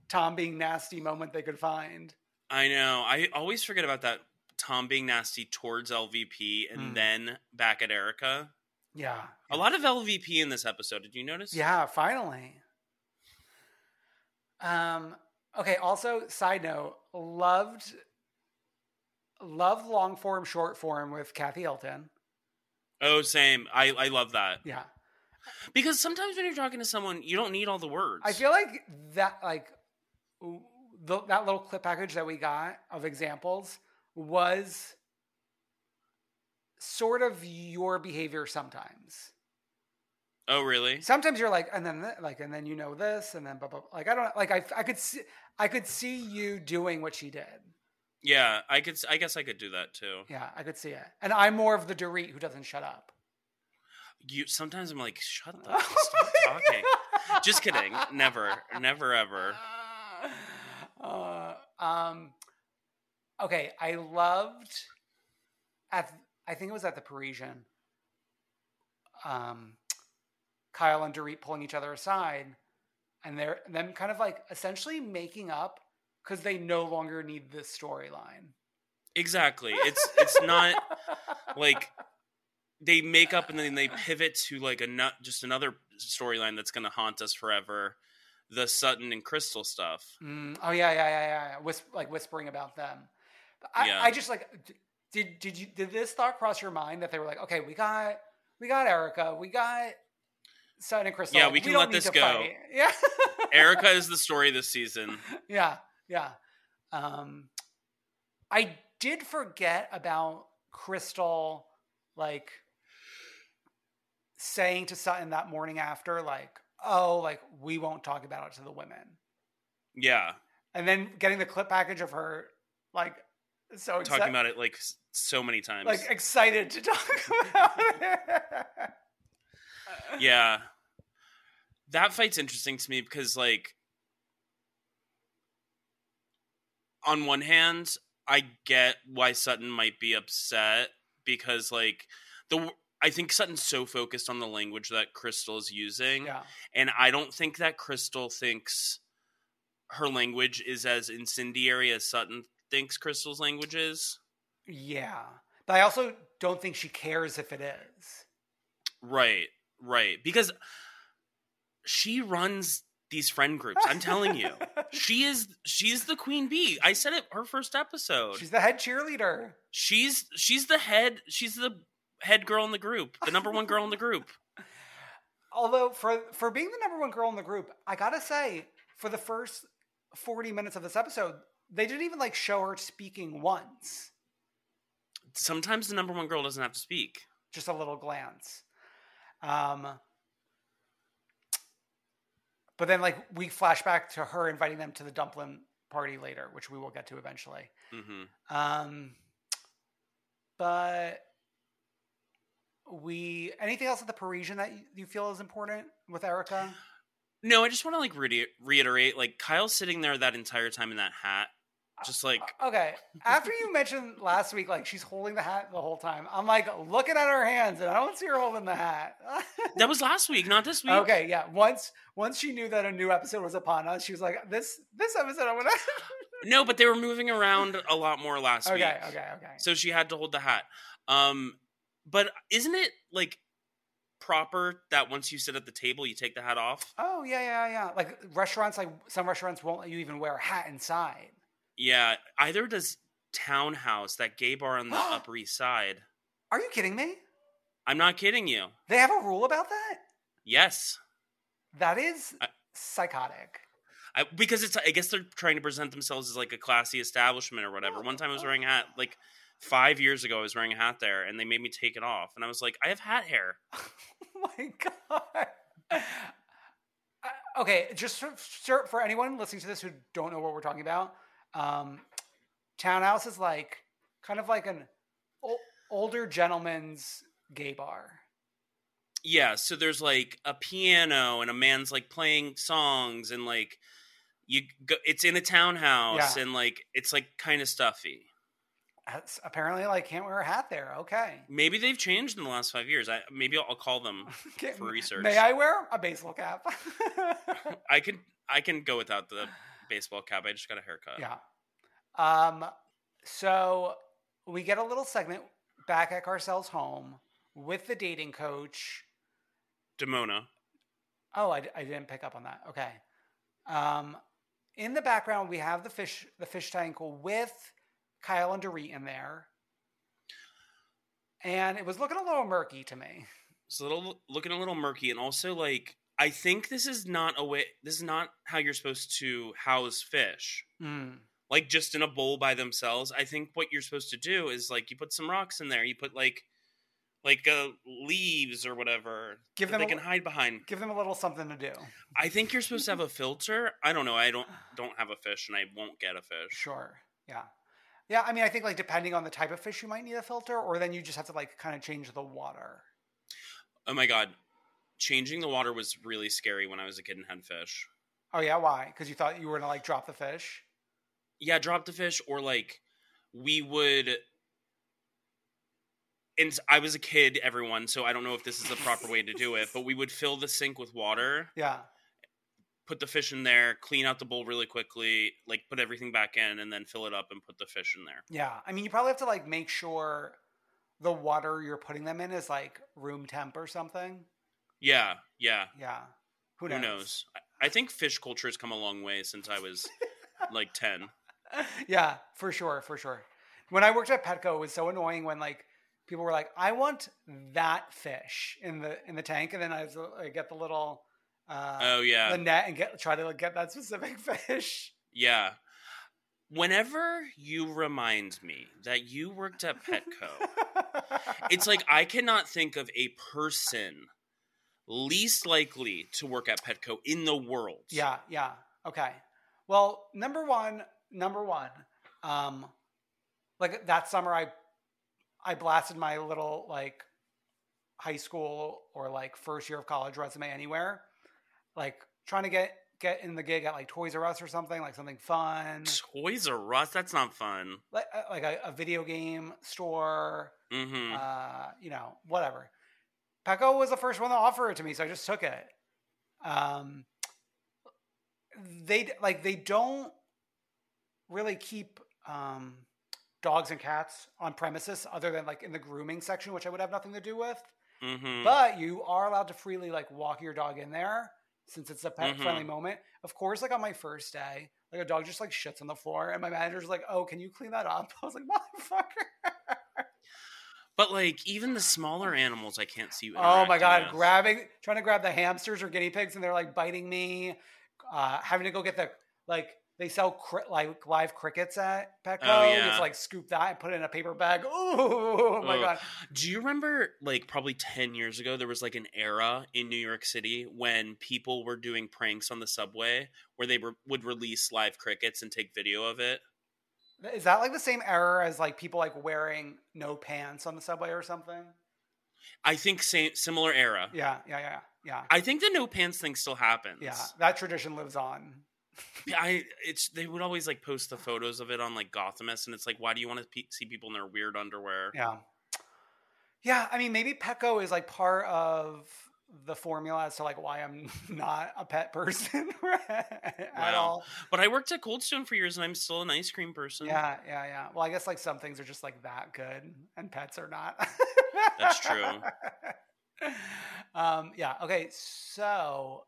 Tom being nasty moment they could find. I know. I always forget about that. Tom being nasty towards LVP and Mm. then back at Erica. Yeah. A lot of LVP in this episode. Did you notice? Yeah, finally. Um okay, also side note, loved loved long form short form with Kathy Hilton. Oh, same. I I love that Yeah. because sometimes when you're talking to someone, you don't need all the words. I feel like that like the, that little clip package that we got of examples was sort of your behavior sometimes. Oh, really? Sometimes you're like, and then th- like, and then you know this, and then blah, blah, blah. like I don't like I I could see I could see you doing what she did. Yeah, I could. I guess I could do that too. Yeah, I could see it. And I'm more of the Dorit who doesn't shut up. You sometimes I'm like, shut the (laughs) stop talking. Just kidding. Never, never, ever. Uh, um, okay, I loved at I think it was at the Parisian. Um, Kyle and Dorit pulling each other aside, and they're them kind of like essentially making up because they no longer need this storyline. Exactly. It's (laughs) it's not like they make up and then they pivot to like a nut just another storyline that's going to haunt us forever. The Sutton and Crystal stuff. Mm, oh yeah, yeah, yeah, yeah. yeah. Whis- like whispering about them. I, Yeah. I just like did did you did this thought cross your mind that they were like, okay, we got we got Erica, we got Sutton and Crystal. Yeah, we can don't let this go. fight." (laughs) Yeah, Erica is the story this season. (laughs) yeah, yeah. Um, I did forget about Crystal, like saying to Sutton that morning after, like, oh, like we won't talk about it to the women. Yeah, and then getting the clip package of her like so exci- talking about it like so many times. like excited to talk (laughs) about it. yeah, that fight's interesting to me because like on one hand, I get why Sutton might be upset because like the I think Sutton's so focused on the language that Crystal is using. yeah. And I don't think that Crystal thinks her language is as incendiary as Sutton thinks Crystal's language is. Yeah. But I also don't think she cares if it is. Right, right. Because she runs these friend groups. I'm telling you. (laughs) she is she's the queen bee. I said it her first episode. She's the head cheerleader. She's she's the head she's the head girl in the group, the number one girl in the group. (laughs) (laughs) Although for for being the number one girl in the group, I gotta say, for the first 40 minutes of this episode, they didn't even like show her speaking once. Sometimes the number one girl doesn't have to speak. just a little glance. Um, but then, like, we flash back to her inviting them to the dumpling party later, which we will get to eventually. hmm Um, but we anything else at the Parisian that you- you feel is important with Erica? No, I just want to like re- reiterate, like Kyle's sitting there that entire time in that hat, just like Okay, after you mentioned last week, like she's holding the hat the whole time. I'm like looking at her hands, and I don't see her holding the hat. (laughs) that was last week, not this week. Okay, yeah. Once once she knew that a new episode was upon us, she was like, "This this episode, I'm gonna." (laughs) No, but they were moving around a lot more last week. okay, okay, okay. So she had to hold the hat. Um, but isn't it like proper that once you sit at the table, you take the hat off? Oh yeah, yeah, yeah. Like restaurants, like some restaurants won't let you even wear a hat inside. Yeah, either does Townhouse, that gay bar on the (gasps) Upper East Side. Are you kidding me? I'm not kidding you. They have a rule about that? Yes. That is I- psychotic. I, because it's I guess they're trying to present themselves as like a classy establishment or whatever. One time I was wearing a hat like five years ago I was wearing a hat there and they made me take it off and I was like, I have hat hair. (laughs) oh my god. Uh, okay, just for for anyone listening to this who don't know what we're talking about, um, Townhouse is like kind of like an o- older gentleman's gay bar. Yeah, so there's like a piano and a man's like playing songs and like you go, it's in a townhouse Yeah. and like it's like kind of stuffy. That's apparently like can't wear a hat there. Okay. Maybe they've changed in the last five years. I maybe I'll call them (laughs) Okay, for research. May I wear a baseball cap? (laughs) I can I can go without the baseball cap. I just got a haircut. yeah. Um. So we get a little segment back at Garcelle's home with the dating coach. Demona. Oh, I, I didn't pick up on that. Okay. Um, in the background, we have the fish the fish tank with Kyle and Dorit in there, and it was looking a little murky to me. It's a little looking a little murky, and also like I think this is not a way. This is not how you're supposed to house fish. Mm. Like just in a bowl by themselves. I think what you're supposed to do is like you put some rocks in there. You put like like uh, leaves or whatever. Give that them they a- can hide behind. Give them a little something to do. I think you're supposed to have a filter. I don't know. I don't (sighs) don't have a fish, and I won't get a fish. Sure. Yeah. Yeah. I mean, I think like depending on the type of fish, you might need a filter, or then you just have to like kind of change the water. Oh my god, changing the water was really scary when I was a kid and had fish. Oh yeah, why? Because you thought you were gonna like drop the fish. yeah, drop the fish, or like we would. And I was a kid, everyone, so I don't know if this is the proper way to do it, but we would fill the sink with water, Yeah. put the fish in there, clean out the bowl really quickly, like put everything back in, and then fill it up and put the fish in there. Yeah. I mean, you probably have to like make sure the water you're putting them in is like room temp or something. Yeah, yeah. Yeah. Who Who knows? knows? I- think fish culture has come a long way since I was (laughs) like 10. yeah, for sure, for sure. When I worked at Petco, it was so annoying when like people were like, "I want that fish in the in the tank," and then I, was, I get the little uh, Oh, yeah. the net and get try to get that (laughs) specific fish. Yeah. Whenever you remind me that you worked at Petco, (laughs) it's like I cannot think of a person least likely to work at Petco in the world. Yeah, yeah. Okay. Well, number one, number one, um, like that summer, I I blasted my little like high school or like first year of college resume anywhere, like trying to get get in the gig at like Toys R Us or something, like something fun, Toys R Us, that's not fun. like uh, like a, a video game store, hmm uh, you know, whatever. Petco was the first one to offer it to me, so I just took it. Um, they like they don't really keep um, dogs and cats on premises other than like in the grooming section, which I would have nothing to do with. hmm But you are allowed to freely like walk your dog in there since it's a pet friendly Mhm. moment. Of course, like on my first day, like a dog just like shits on the floor, and my manager's like, "Oh, can you clean that up?" (laughs) I was like, "Motherfucker." But like even the smaller animals, I can't see you. Oh my god, with. grabbing, trying to grab the hamsters or guinea pigs, and they're like biting me. Uh, having to go get the like they sell cri- like live crickets at Petco. Oh, You yeah. just like scoop that and put it in a paper bag. Oh my god. Do you remember, like, probably 10 years ago, there was like an era in New York City when people were doing pranks on the subway where they were, would release live crickets and take video of it? Is that like the same error as like people like wearing no pants on the subway or something? I think same similar era. Yeah, yeah, yeah, yeah. I think the no pants thing still happens. Yeah, that tradition lives on. (laughs) I it's they would always like post the photos of it on like Gothamist, and it's like, why do you want to pe- see people in their weird underwear? Yeah. Yeah, I mean, maybe Petco is like part of the formula as to like why I'm (laughs) not a pet person (laughs) at Wow. all. But I worked at Cold Stone for years, and I'm still an ice cream person. Yeah, yeah, yeah. Well, I guess like some things are just like that good, and pets are not. That's true. (laughs) um, yeah. Okay. So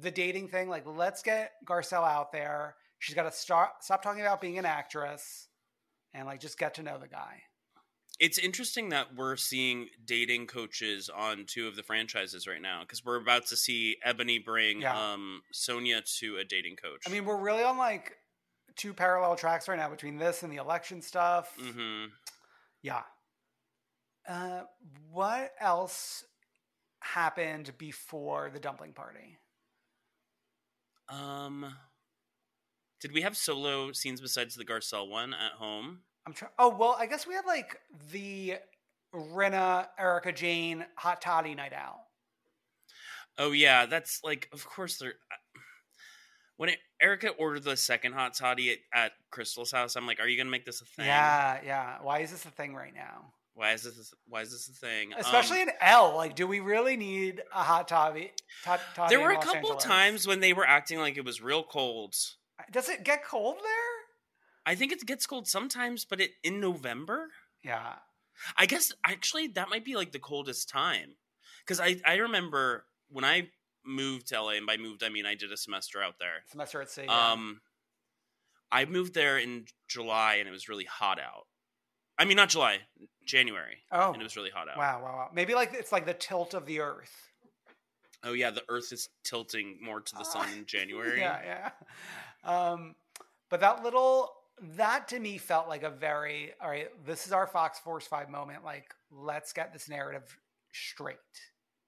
the dating thing, like, let's get Garcelle out there. She's got to start stop talking about being an actress and like just get to know the guy. It's interesting that we're seeing dating coaches on two of the franchises right now because we're about to see Ebony bring Yeah. um, Sonia to a dating coach. I mean, we're really on like two parallel tracks right now between this and the election stuff. hmm Yeah. Uh, what else happened before the dumpling party? um, did we have solo scenes besides the Garcelle one at home? I'm trying. Oh well, I guess we had like the Rinna, Erika Jayne, hot toddy night out. Oh yeah, that's like, of course they're. When it, Erica ordered the second hot toddy at, at Crystal's house, I'm like, "Are you gonna make this a thing? Yeah, yeah. Why is this a thing right now? Why is this? Why is this a thing? Especially Um, in L. Like, do we really need a hot toddy? Toddy there were a couple Angeles? times when they were acting like it was real cold. Does it get cold there? I think it gets cold sometimes, but it in November. Yeah. I guess actually that might be like the coldest time because I I remember when I moved to LA, and by moved I mean I did a semester out there. Semester at sea. yeah. Um, I moved there in July, and it was really hot out. I mean, not July, January. Oh. and it was really hot out. Wow, wow, wow. Maybe like it's like the tilt of the Earth. Oh yeah, the Earth is tilting more to the sun in (laughs) January. Yeah, yeah. Um, but that little that to me felt like a very all right. This is our Fox Force Five moment. Like, let's get this narrative straight.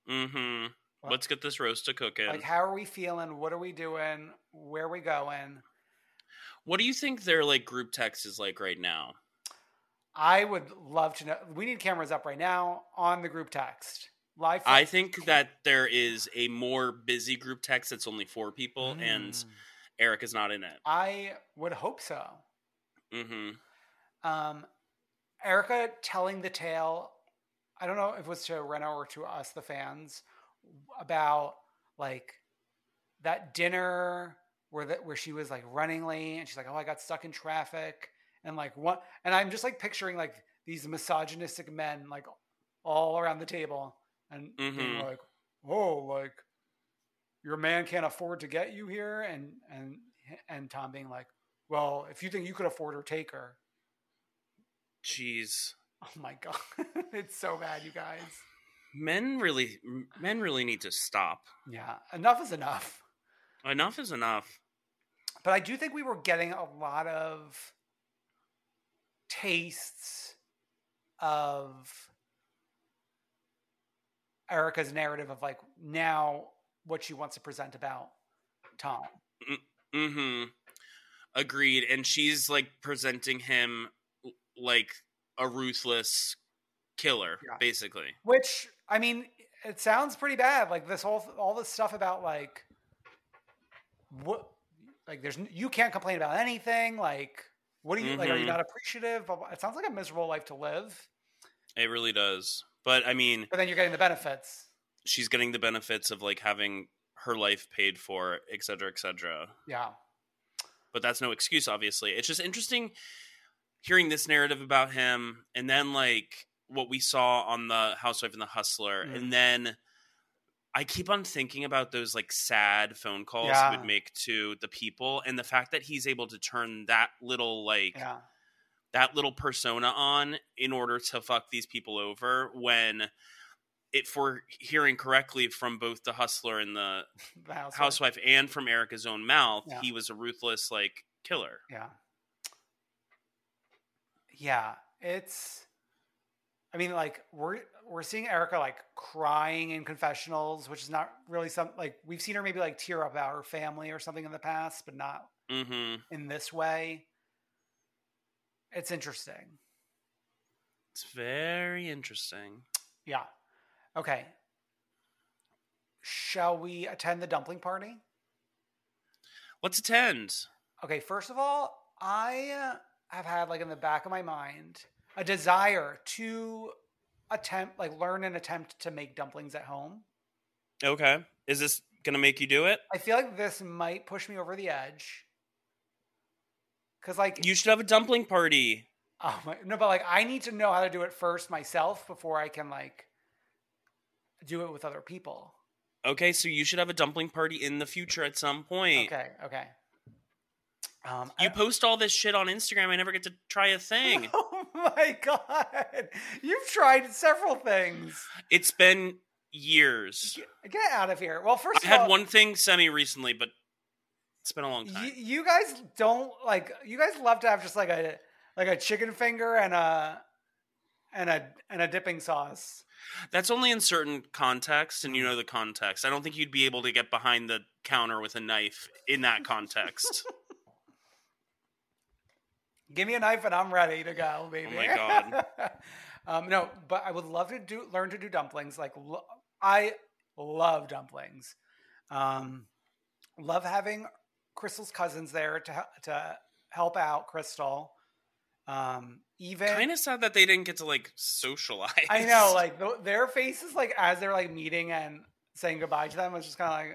Mm-hmm. Let's get this roast to cooking. Like, how are we feeling? What are we doing? Where are we going? what do you think their like group text is like right now? I would love to know. We need cameras up right now on the group text. Live. I think that there is a more busy group text that's only four people, and Mm. Eric is not in it. I would hope so. Mm-hmm. Um, Erica telling the tale. I don't know if it was to Rinna or to us, the fans, about like that dinner where that where she was like running late and she's like, "Oh, I got stuck in traffic," and like what? And I'm just like picturing like these misogynistic men like all around the table and being Mhm. like, "Oh, like your man can't afford to get you here," and and and Tom being like, "Well, if you think you could afford her, take her." Jeez, Oh my god, (laughs) it's so bad, you guys. men really, men really need to stop. Yeah, enough is enough. Enough is enough. But I do think we were getting a lot of tastes of Erica's narrative of like now what she wants to present about Tom. Mm-hmm. Agreed. And she's like presenting him like a ruthless killer, Yeah. basically. Which I mean, it sounds pretty bad. Like this whole all this stuff about like what like there's you can't complain about anything. Like what do you like? Are you Mhm. not appreciative? It sounds like a miserable life to live. It really does. But I mean, But then you're getting the benefits. she's getting the benefits of like having her life paid for, et cetera, et cetera. Yeah. But that's no excuse, obviously. It's just interesting hearing this narrative about him and then like what we saw on the Housewife and the Hustler. Mhm. And then I keep on thinking about those like sad phone calls Yeah. he would make to the people and the fact that he's able to turn that little like Yeah. that little persona on in order to fuck these people over when if we're hearing correctly from both the hustler and the (laughs) The housewife. housewife and from Erica's own mouth, Yeah. he was a ruthless like killer. Yeah. Yeah. It's I mean, like we're we're seeing Erica like crying in confessionals, which is not really some like we've seen her maybe like tear up about her family or something in the past, but not Mm-hmm. in this way. It's interesting. It's very interesting. Yeah. Okay. Shall we attend the dumpling party? Let's attend. Okay, first of all, I uh, have had like in the back of my mind a desire to attempt like learn and attempt to make dumplings at home. Okay. Is this gonna make you do it? I feel like this might push me over the edge. Cuz like You should have a dumpling party. oh my, no but like I need to know how to do it first myself before I can like do it with other people. Okay, so you should have a dumpling party in the future at some point. Okay, okay. Um, You I- post all this shit on Instagram. I never get to try a thing. (laughs) oh my god, you've tried several things. it's been years. Get, get out of here. Well, first I of all, had one thing semi recently, but it's been a long time. You, you guys don't like. You guys love to have just like a like a chicken finger and a and a and a dipping sauce. That's only in certain contexts, and you know the context. I don't think you'd be able to get behind the counter with a knife in that context. (laughs) Give me a knife and I'm ready to go, baby. Oh my God. (laughs) um, no, but I would love to do learn to do dumplings. Like lo- I love dumplings. Um, love having Crystal's cousins there to to help out Crystal. Um, even kind of sad that they didn't get to like socialize. I know, like th- their faces, like as they're like meeting and saying goodbye to them, was just kind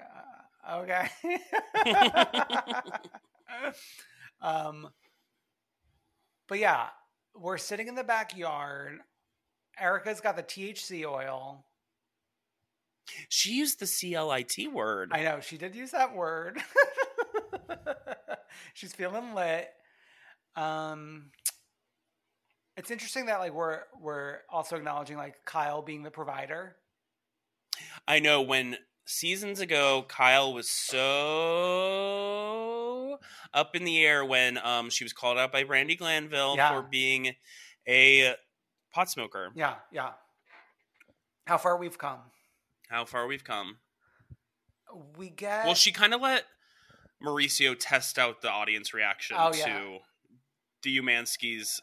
of like, uh, okay. (laughs) um, but yeah, we're sitting in the backyard. Erica's got the THC oil. she used the CLIT word. I know she did use that word. (laughs) She's feeling lit. Um, it's interesting that like we're we're also acknowledging like Kyle being the provider. I know when seasons ago Kyle was so up in the air when um she was called out by Brandi Glanville Yeah. for being a pot smoker. Yeah, yeah. How far we've come. How far we've come. We get Well, she kind of let Mauricio test out the audience reaction Oh, yeah. to the Umansky's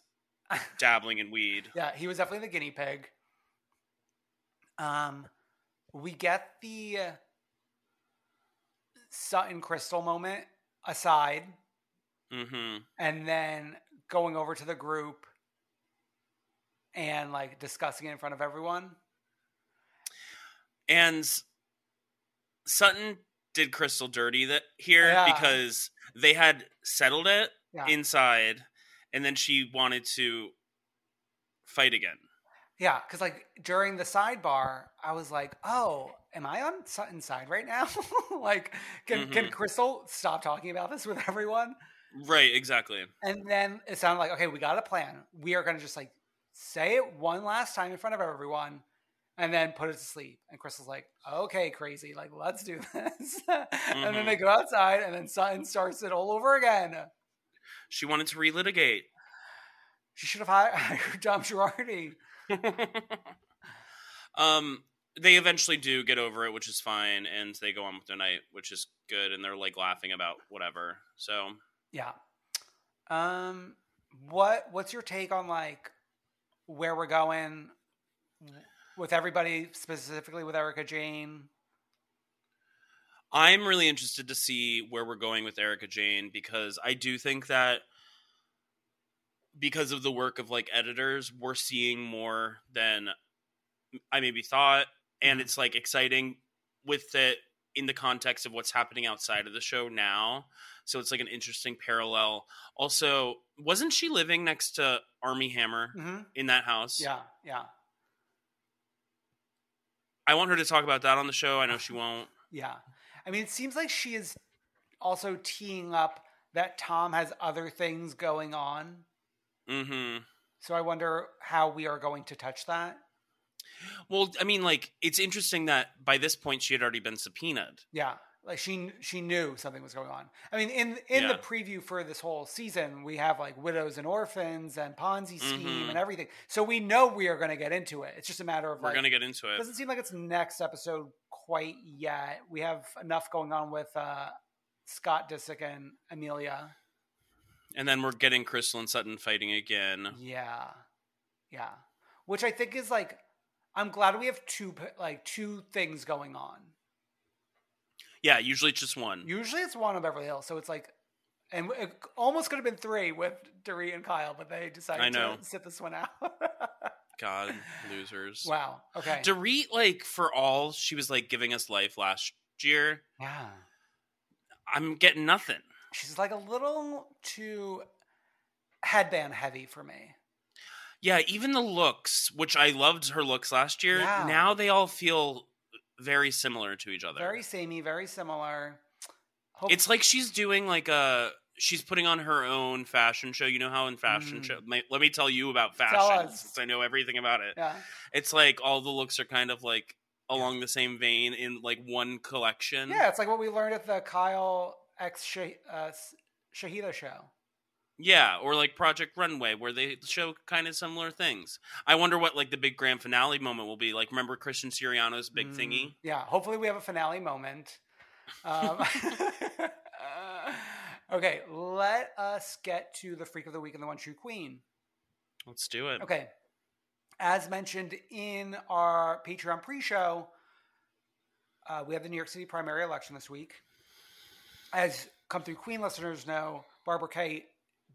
(laughs) dabbling in weed. Yeah, he was definitely the guinea pig. Um, we get the Sutton Crystal moment aside, hmm and then going over to the group and like discussing it in front of everyone. And Sutton did Crystal dirty that here Yeah. because they had settled it Yeah. inside, and then she wanted to fight again. Yeah, because like during the sidebar, I was like, "Oh, am I on Sutton's side right now? (laughs) like, can can Mhm. Crystal stop talking about this with everyone?" Right, exactly. And then it sounded like, "Okay, we got a plan. We are going to just like say it one last time in front of everyone, and then put it to sleep." And Crystal's like, "Okay, crazy, like let's do (laughs) this." (laughs) and then they go outside, and then Sutton starts it all over again. She wanted to relitigate. She should have (laughs) hired, Tom Girardi. (laughs) um, they eventually do get over it, which is fine, and they go on with their night, which is good, and they're like laughing about whatever. So Yeah. Um what what's your take on like where we're going with everybody specifically with Erika Jayne? I'm really interested to see where we're going with Erika Jayne because I do think that because of the work of like editors, we're seeing more than I maybe thought, and it's like exciting with it in the context of what's happening outside of the show now. So it's like an interesting parallel. Also, wasn't she living next to Armie Hammer Mhm. in that house? Yeah, yeah. I want her to talk about that on the show. I know she won't. Yeah. I mean, it seems like she is also teeing up that Tom has other things going on. Mm-hmm. So I wonder how we are going to touch that. Well, I mean, like it's interesting that by this point she had already been subpoenaed. Yeah. Like she she knew something was going on. I mean, in in the preview for this whole season, we have like widows and orphans and Ponzi scheme Mhm. and everything. So we know we are going to get into it. It's just a matter of We're like gonna get into it. doesn't seem like it's next episode quite yet. We have enough going on with uh, Scott Disick and Amelia. And then we're getting Crystal and Sutton fighting again. Yeah, yeah. Which I think is like, I'm glad we have two like two things going on. Yeah, usually it's just one. Usually it's one on Beverly Hills, so it's like, and it almost could have been three with Dorit and Kyle, but they decided I know. to sit this one out. (laughs) God, losers. wow. Okay. Dorit, like for all she was like giving us life last year, yeah. I'm getting nothing. She's like a little too headband heavy for me. Yeah, even the looks, which I loved her looks last year, Yeah. now they all feel very similar to each other. Very samey, very similar. Hope- It's like she's doing like a she's putting on her own fashion show. You know how in fashion Mm. show, my- let me tell you about fashion since I know everything about it. Yeah. It's like all the looks are kind of like along the same vein in like one collection. Yeah, it's like what we learned at the Kyle X Shah- uh, Shahida show. Yeah, or like Project Runway, where they show kind of similar things. I wonder what like the big grand finale moment will be. Like, remember Christian Siriano's big Mm. thingy? Yeah, hopefully we have a finale moment. Um, (laughs) (laughs) okay, let us get to the freak of the week and the one true queen. Let's do it. Okay, as mentioned in our Patreon pre-show, uh, we have the New York City primary election this week. As come through Queen listeners know, Barbara Kay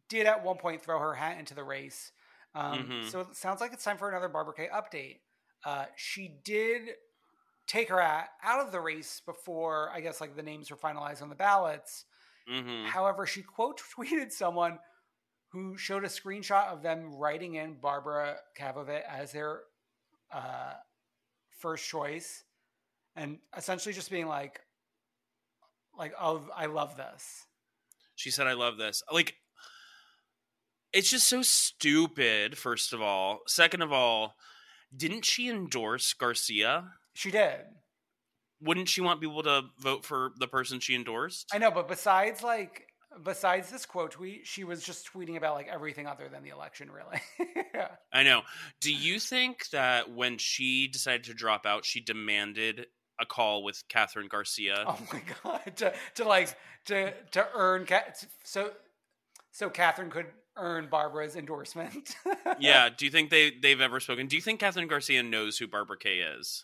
did at one point throw her hat into the race. Um, Mhm. So it sounds like it's time for another Barbara Kay update. Uh, she did take her hat out of the race before, I guess, like the names were finalized on the ballots. Hmm However, she quote (laughs) tweeted someone who showed a screenshot of them writing in Barbara Kavovit as their uh, first choice, and essentially just being like, like, oh, I love this. She said, "I love this." Like, it's just so stupid. First of all, second of all, didn't she endorse Garcia? She did. Wouldn't she want people to vote for the person she endorsed? I know, but besides like. Besides this quote tweet, she was just tweeting about like everything other than the election, really. yeah. (laughs) I know. Do you think that when she decided to drop out, she demanded a call with Kathryn Garcia? Oh my god! To, to like to to earn Ca- so so Kathryn could earn Barbara's endorsement. (laughs) yeah. Do you think they they've ever spoken? Do you think Kathryn Garcia knows who Barbara Kay is?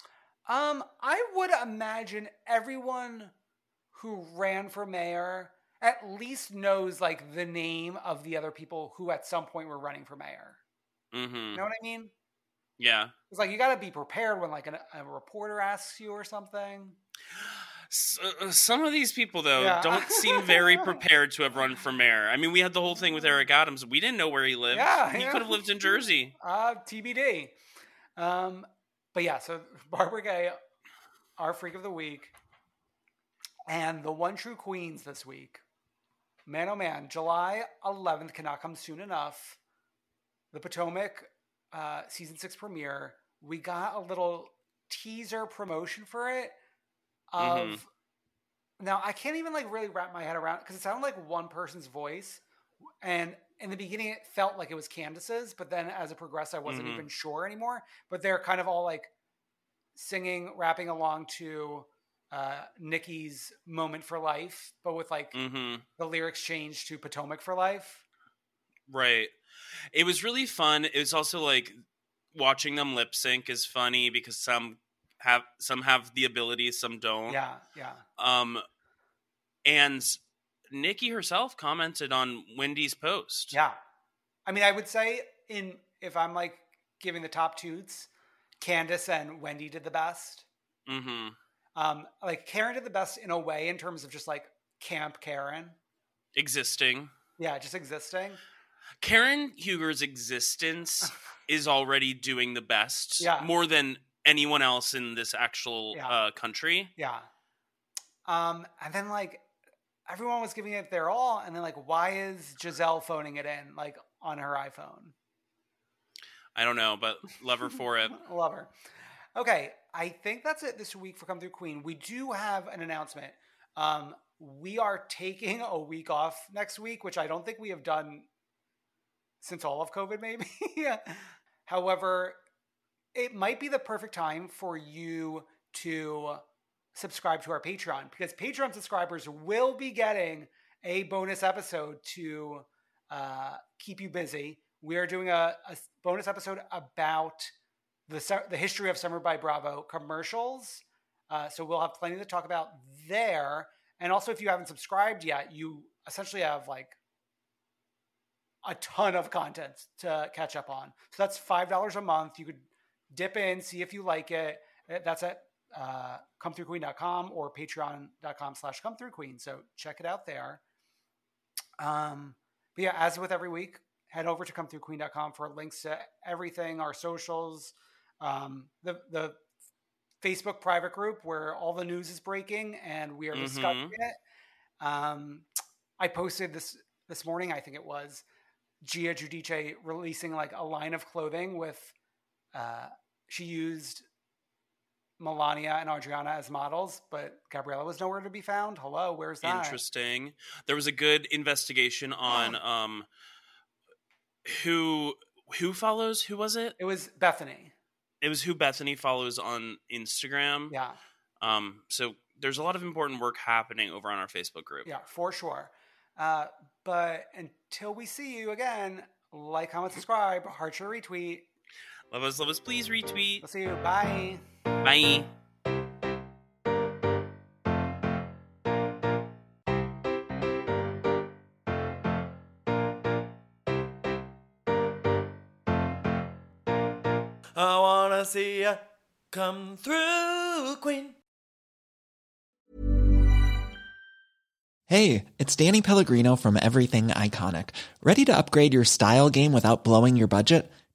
Um, I would imagine everyone who ran for mayor at least knows like the name of the other people who at some point were running for mayor. Mm-hmm. You know what I mean? Yeah. It's like you got to be prepared when like an, a reporter asks you or something. S- uh, some of these people though Yeah. don't seem very prepared to have run for mayor. I mean, we had the whole thing with Eric Adams. We didn't know where he lived. Yeah, he yeah. could have lived in Jersey. Uh, TBD. Um, but yeah, so (laughs) Barbara Kay, our freak of the week, and the one true queens this week. Man, oh man, July 11th cannot come soon enough. The Potomac uh, season six premiere. We got a little teaser promotion for it. Of Mhm. now, I can't even like really wrap my head around because it sounded like one person's voice, and in the beginning it felt like it was Candiace's, but then as it progressed, I wasn't Mhm. even sure anymore. But they're kind of all like singing, rapping along to uh, Nicki's "Moment for Life," but with like hmm the lyrics changed to "Potomac for Life." Right. It was really fun. It was also like watching them lip sync is funny because some have some have the ability, some don't. Yeah, yeah. Um, and Nicki herself commented on Wendy's post. Yeah. I mean, I would say in if I'm like giving the top toots, Candiace and Wendy did the best. hmm Um, like Karen did the best in a way in terms of just like camp Karen. Existing. Yeah, just existing. Karen Huger's existence (sighs) is already doing the best. Yeah. More than anyone else in this actual Yeah. uh, country. Yeah. Um, and then like everyone was giving it their all, and then like, why is Gizelle phoning it in like on her iPhone? I don't know, but love her for it. (laughs) Love her. Okay, I think that's it this week for Come Through Queen. We do have an announcement. Um, we are taking a week off next week, which I don't think we have done since all of COVID, maybe. yeah. (laughs) However, it might be the perfect time for you to subscribe to our Patreon because Patreon subscribers will be getting a bonus episode to uh, keep you busy. We are doing a, a bonus episode about the the history of Summer by Bravo commercials. Uh, so we'll have plenty to talk about there. And also, if you haven't subscribed yet, you essentially have like a ton of content to catch up on. So that's five dollars a month. You could dip in, see if you like it. That's at uh, comethroughqueen.com or patreon.com slash comethroughqueen. So check it out there. Um, but yeah, as with every week, head over to comethroughqueen.com for links to everything, our socials, um, the the Facebook private group where all the news is breaking and we are discussing Mhm. it. Um, I posted this this morning, I think it was Gia Giudice releasing like a line of clothing with. Uh, she used Milania and Audriana as models, but Gabriella was nowhere to be found. Hello, where's that? Interesting. There was a good investigation (gasps) on um who who follows who was it? It was Bethany. It was who Bethany follows on Instagram. Yeah. Um so there's a lot of important work happening over on our Facebook group. Yeah, for sure. Uh, but until we see you again, like, comment, subscribe, heart your retweet. Love us, love us, please retweet. We'll see you. Bye. Bye. I wanna see ya come through, Queen. Hey, it's Danny Pellegrino from Everything Iconic. Ready to upgrade your style game without blowing your budget?